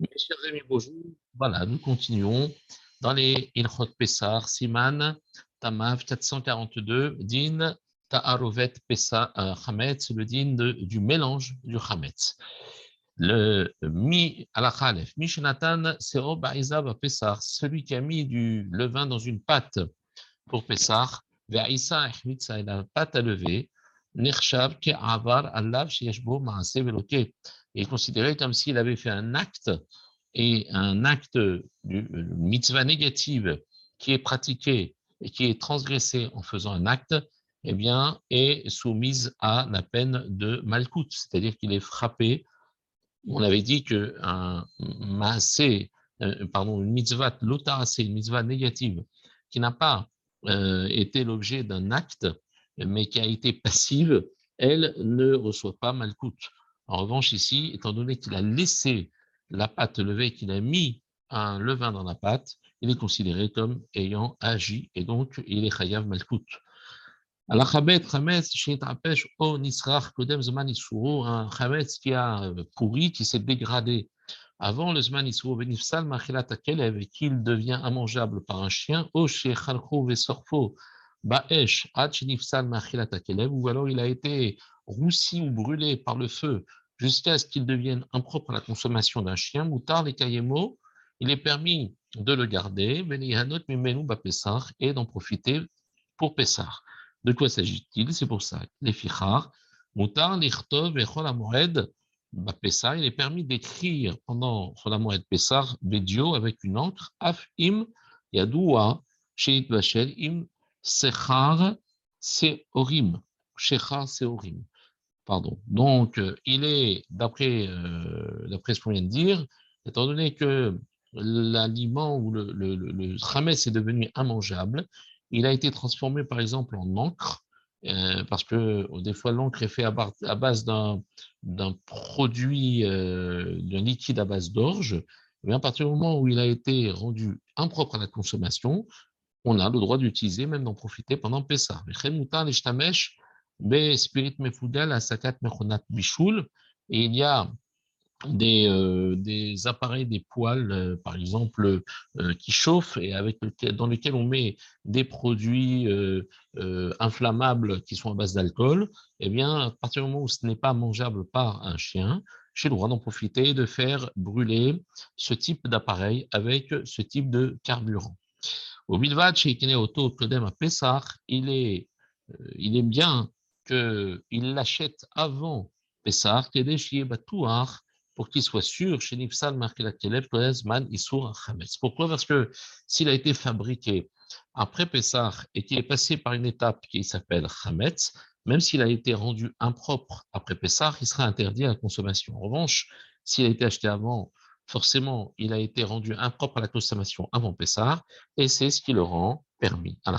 Mes chers amis, bonjour. Voilà, nous continuons dans les Ilchot Pessar, Siman, Tamav 442, Din, Ta'arovet Pessar, euh, Hametz, le din du mélange du Hametz. Le Mi à la Khalef, Mishnatan, Sero Ba'izav Pessar, celui qui a mis du levain dans une pâte pour Pessar, Ve'isa Echmitza, et la pâte à lever, Nirchav, Ke'avar, Allav, Sheyeshbo, Maase, Veloke est considéré comme s'il avait fait un acte et un acte de mitzvah négative qui est pratiqué et qui est transgressé en faisant un acte, eh bien, est soumise à la peine de malkout, c'est-à-dire qu'il est frappé. On avait dit qu'un maasé, euh, pardon, une mitzvah, c'est une mitzvah négative, qui n'a pas euh, été l'objet d'un acte, mais qui a été passive, elle ne reçoit pas malkout. En revanche, ici, étant donné qu'il a laissé la pâte levée, qu'il a mis un levain dans la pâte, il est considéré comme ayant agi et donc il est chayav malkout. un chametz qui a euh, pourri, qui s'est dégradé avant le zman isuro benifsal machilat et qu'il devient immangeable par un chien, o shechalcho vesorfo ba'esh ad shenifsal machilat ou alors il a été roussi ou brûlé par le feu jusqu'à ce qu'il devienne impropre à la consommation d'un chien, moutar les kayemo, il est permis de le garder, et d'en profiter pour Pessar. De quoi s'agit-il? C'est pour ça. Les fichar, moutar, l'irtov et cholamoed, Pessar, il est permis d'écrire pendant cholamoed Pessar, Bedio, avec une encre, af im yadoua, sheit vachel im sechar seorim, shechar seorim. Donc, euh, il est, d'après euh, ce qu'on vient de dire, étant donné que l'aliment ou le, le, le, est devenu immangeable, il a été transformé par exemple en encre, euh, parce que des fois l'encre est faite à, base d'un produit, d'un liquide à base d'orge. Mais à partir du moment où il a été rendu impropre à la consommation, on a le droit d'utiliser, même d'en profiter pendant Pessah. Spirit Mefudal à Sakat Mechonat Bishul, et il y a des, euh, des appareils, des poêles, euh, par exemple, euh, qui chauffent et avec dans lesquels on met des produits inflammables qui sont à base d'alcool, eh bien, à partir du moment où ce n'est pas mangeable par un chien, j'ai le droit d'en profiter de faire brûler ce type d'appareil avec ce type de carburant. Au Bilvad, chez Auto Kodem à Pessah, il est, il est bien qu'il l'achète avant Pessah, pour qu'il soit sûr chez Nifsal Man Pourquoi? Parce que s'il a été fabriqué après Pessah et qu'il est passé par une étape qui s'appelle Chametz, même s'il a été rendu impropre après Pessah, il sera interdit à la consommation. En revanche, s'il a été acheté avant, forcément, il a été rendu impropre à la consommation avant Pessah, et c'est ce qui le rend permis. Il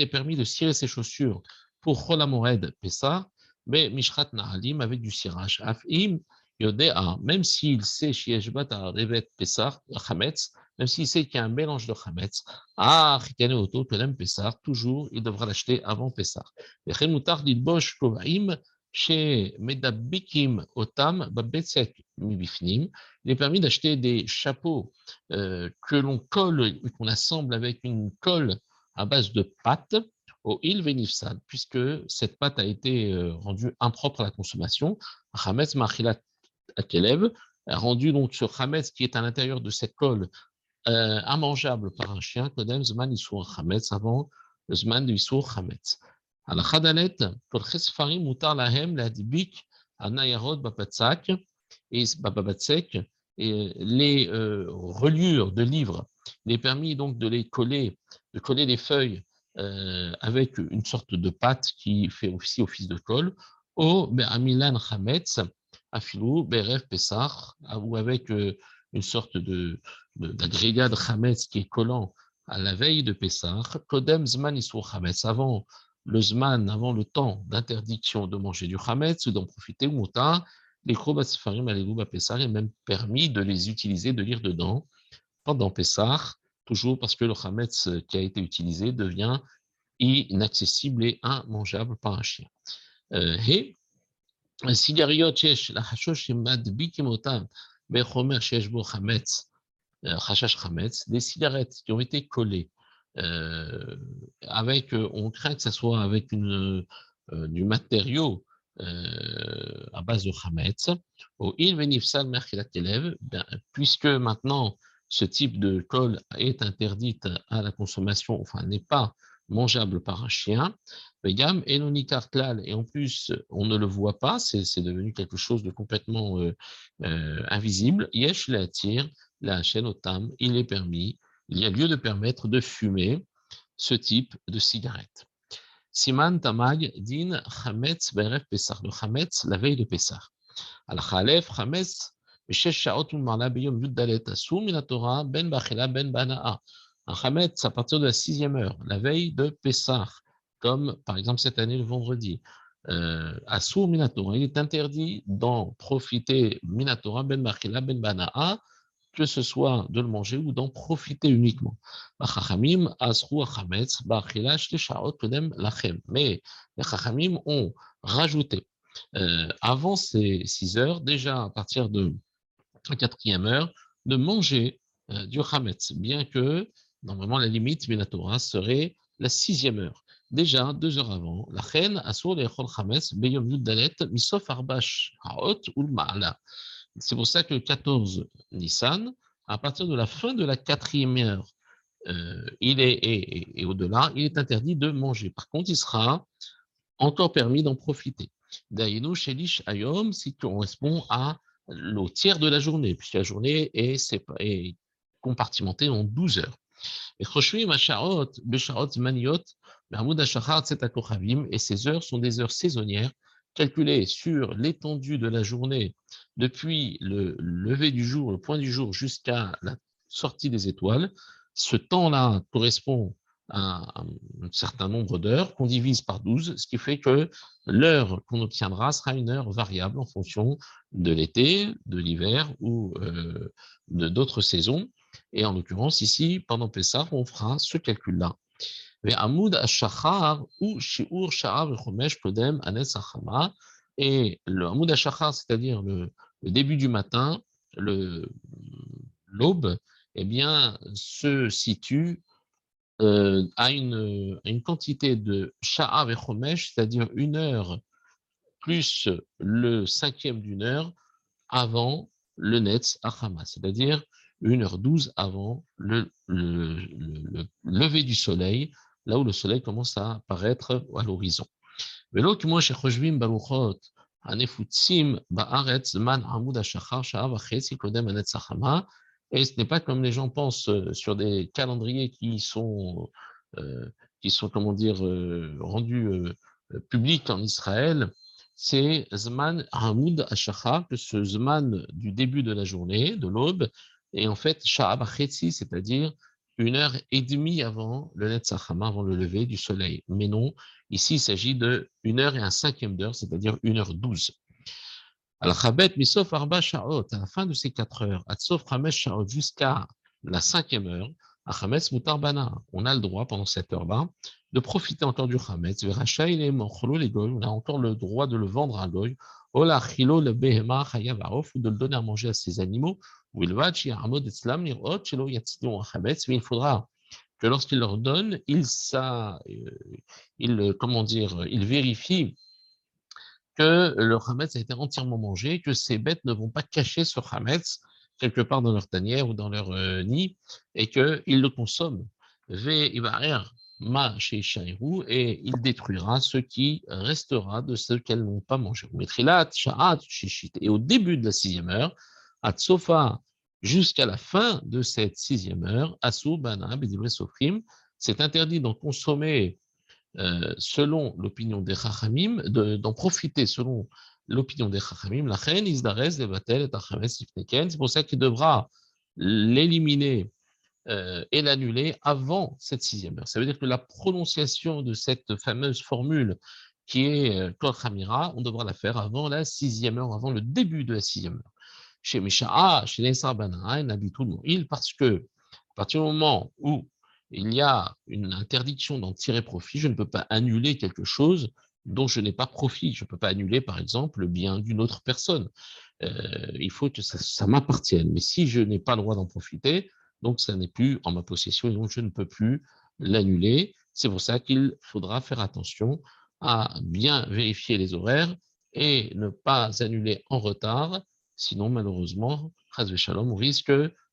est permis de cirer ses chaussures pour Cholamored Pessah, mais Mishrat Na'alim avec du cirage. Afim Yodea, même s'il sait Shieshbat Revet Pessah, Chametz, même s'il sait qu'il y a un mélange de Chametz, ah, Auto, Pessah, toujours, il devra l'acheter avant Pessah. Mutar Dilbosh Kovaim, chez Medabikim Otam, il est permis d'acheter des chapeaux euh, que l'on colle, qu'on assemble avec une colle à base de pâte au il venifsad, puisque cette pâte a été euh, rendue impropre à la consommation. Hametz Machilat Akelev a rendu donc ce Hametz qui est à l'intérieur de cette colle euh, immangeable par un chien, Kodem Zman Isur Hametz, avant Zman de Hametz. À pour Chesfarim Mutar Lahem, la Dibik, Anayarod Bapatzak, et Babatsek, et les euh, reliures de livres, il est permis donc de les coller, de coller les feuilles euh, avec une sorte de pâte qui fait aussi office de colle, au Amilan Chametz, Afilou, Beref Pessar, ou avec euh, une sorte de, d'agrégat de Chametz qui est collant à la veille de Pessar, Kodem Zman Isur Chametz, avant le Zman, avant le temps d'interdiction de manger du Chametz ou d'en profiter, ou les Krobat Sefarim Alelouba Pessar est même permis de les utiliser, de lire dedans pendant Pessar, toujours parce que le Hametz qui a été utilisé devient inaccessible et immangeable par un chien. Euh, et סיגריות שיש לחשוש שמדביקים אותם בחומר שיש בו חמץ, חשש חמץ, des cigarettes qui ont été collées euh, avec, on craint que ce soit avec euh, du matériau euh, à base de venifsal ben, puisque maintenant ce type de colle est interdite à la consommation, enfin n'est pas mangeable par un chien, et en plus on ne le voit pas, c'est devenu quelque chose de complètement euh, euh, invisible, yesh la tire, la chaîne au tam, il est permis, il y a lieu de permettre de fumer ce type de cigarette. Siman Tamag din Hametz Beref Pesach, le Hametz la veille de Pesach. Al-Khalef Hametz, ben ben un Hametz à partir de la sixième heure, la veille de Pessah, comme par exemple cette année le vendredi. Euh, Asur Minatora, il est interdit d'en profiter Minatora ben Bachila ben Banaa que ce soit de le manger ou d'en profiter uniquement. Mais les Chachamim ont rajouté euh, avant ces 6 heures, déjà à partir de la quatrième heure, de manger euh, du Hametz, bien que normalement la limite Minatora serait la sixième heure. Déjà, deux heures avant, la reine Haot Ma'ala. C'est pour ça que le 14 Nissan, à partir de la fin de la quatrième heure, euh, il est, et, au-delà, il est interdit de manger. Par contre, il sera encore permis d'en profiter. Daïno Shelish Ayom, si correspond à au tiers de la journée, puisque la journée est, est compartimentée en 12 heures. Et ces heures sont des heures saisonnières calculé sur l'étendue de la journée depuis le lever du jour, le point du jour, jusqu'à la sortie des étoiles, ce temps-là correspond à un certain nombre d'heures qu'on divise par 12, ce qui fait que l'heure qu'on obtiendra sera une heure variable en fonction de l'été, de l'hiver ou euh, de d'autres saisons. Et en l'occurrence, ici, pendant Pessah, on fera ce calcul-là Et le Hamoud Ashachar, c'est-à-dire le, début du matin, l'aube, eh bien, se situe euh, à, une, une, quantité de Sha'ar et Chomesh, c'est-à-dire une heure plus le cinquième d'une heure avant le Netz Achama, c'est-à-dire une heure douze avant le, le, lever du soleil là où le soleil commence à apparaître à l'horizon. Et ce n'est pas comme les gens pensent euh, sur des calendriers qui sont, euh, qui sont comment dire, euh, rendus publics en Israël. C'est Zman Hamoud Ashachar, que ce Zman du début de la journée, de l'aube, et en fait Sha'ab c'est-à-dire une heure et demie avant le Netzachama, avant le lever du soleil. Mais non, ici il s'agit de une heure et un cinquième d'heure, c'est-à-dire une heure douze. Al-Khabet, Misof Arba Sha'ot, à la fin de ces quatre heures, Atsof Hamesh Sha'ot, jusqu'à la cinquième heure, Achametz Mutarbana, on a le droit pendant cette heure-là de profiter encore du Chametz. Veracha, il est on a encore le droit de le vendre à Goy. Ola le Behema ou de le donner à manger à ses animaux il faudra que lorsqu'il leur donne, il, ça, euh, il, comment dire, il vérifie que le Hametz a été entièrement mangé, que ces bêtes ne vont pas cacher ce Hametz quelque part dans leur tanière ou dans leur euh, nid, et qu'ils le consomment. Ma chez et il détruira ce qui restera de ce qu'elles n'ont pas mangé. Et au début de la sixième heure, Atsofa, jusqu'à la fin de cette sixième heure, Bana, Sofrim, c'est interdit d'en consommer euh, selon l'opinion des Chachamim, d'en profiter selon l'opinion des Chachamim, la reine Isdarez, Levatel et C'est pour ça qu'il devra l'éliminer euh, et l'annuler avant cette sixième heure. Ça veut dire que la prononciation de cette fameuse formule qui est euh, Kol on devra la faire avant la sixième heure, avant le début de la sixième heure chez Misha'a, chez Nesar il parce que à partir du moment où il y a une interdiction d'en tirer profit, je ne peux pas annuler quelque chose dont je n'ai pas profit. Je ne peux pas annuler, par exemple, le bien d'une autre personne. Euh, il faut que ça, m'appartienne. Mais si je n'ai pas le droit d'en profiter, donc ça n'est plus en ma possession et donc je ne peux plus l'annuler. C'est pour ça qu'il faudra faire attention à bien vérifier les horaires et ne pas annuler en retard. Sinon, malheureusement, Shalom, risque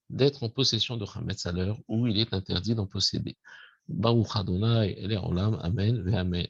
d'être en possession de Hametz à l'heure où il est interdit d'en posséder. Baruch Adonai, Amen, Amen.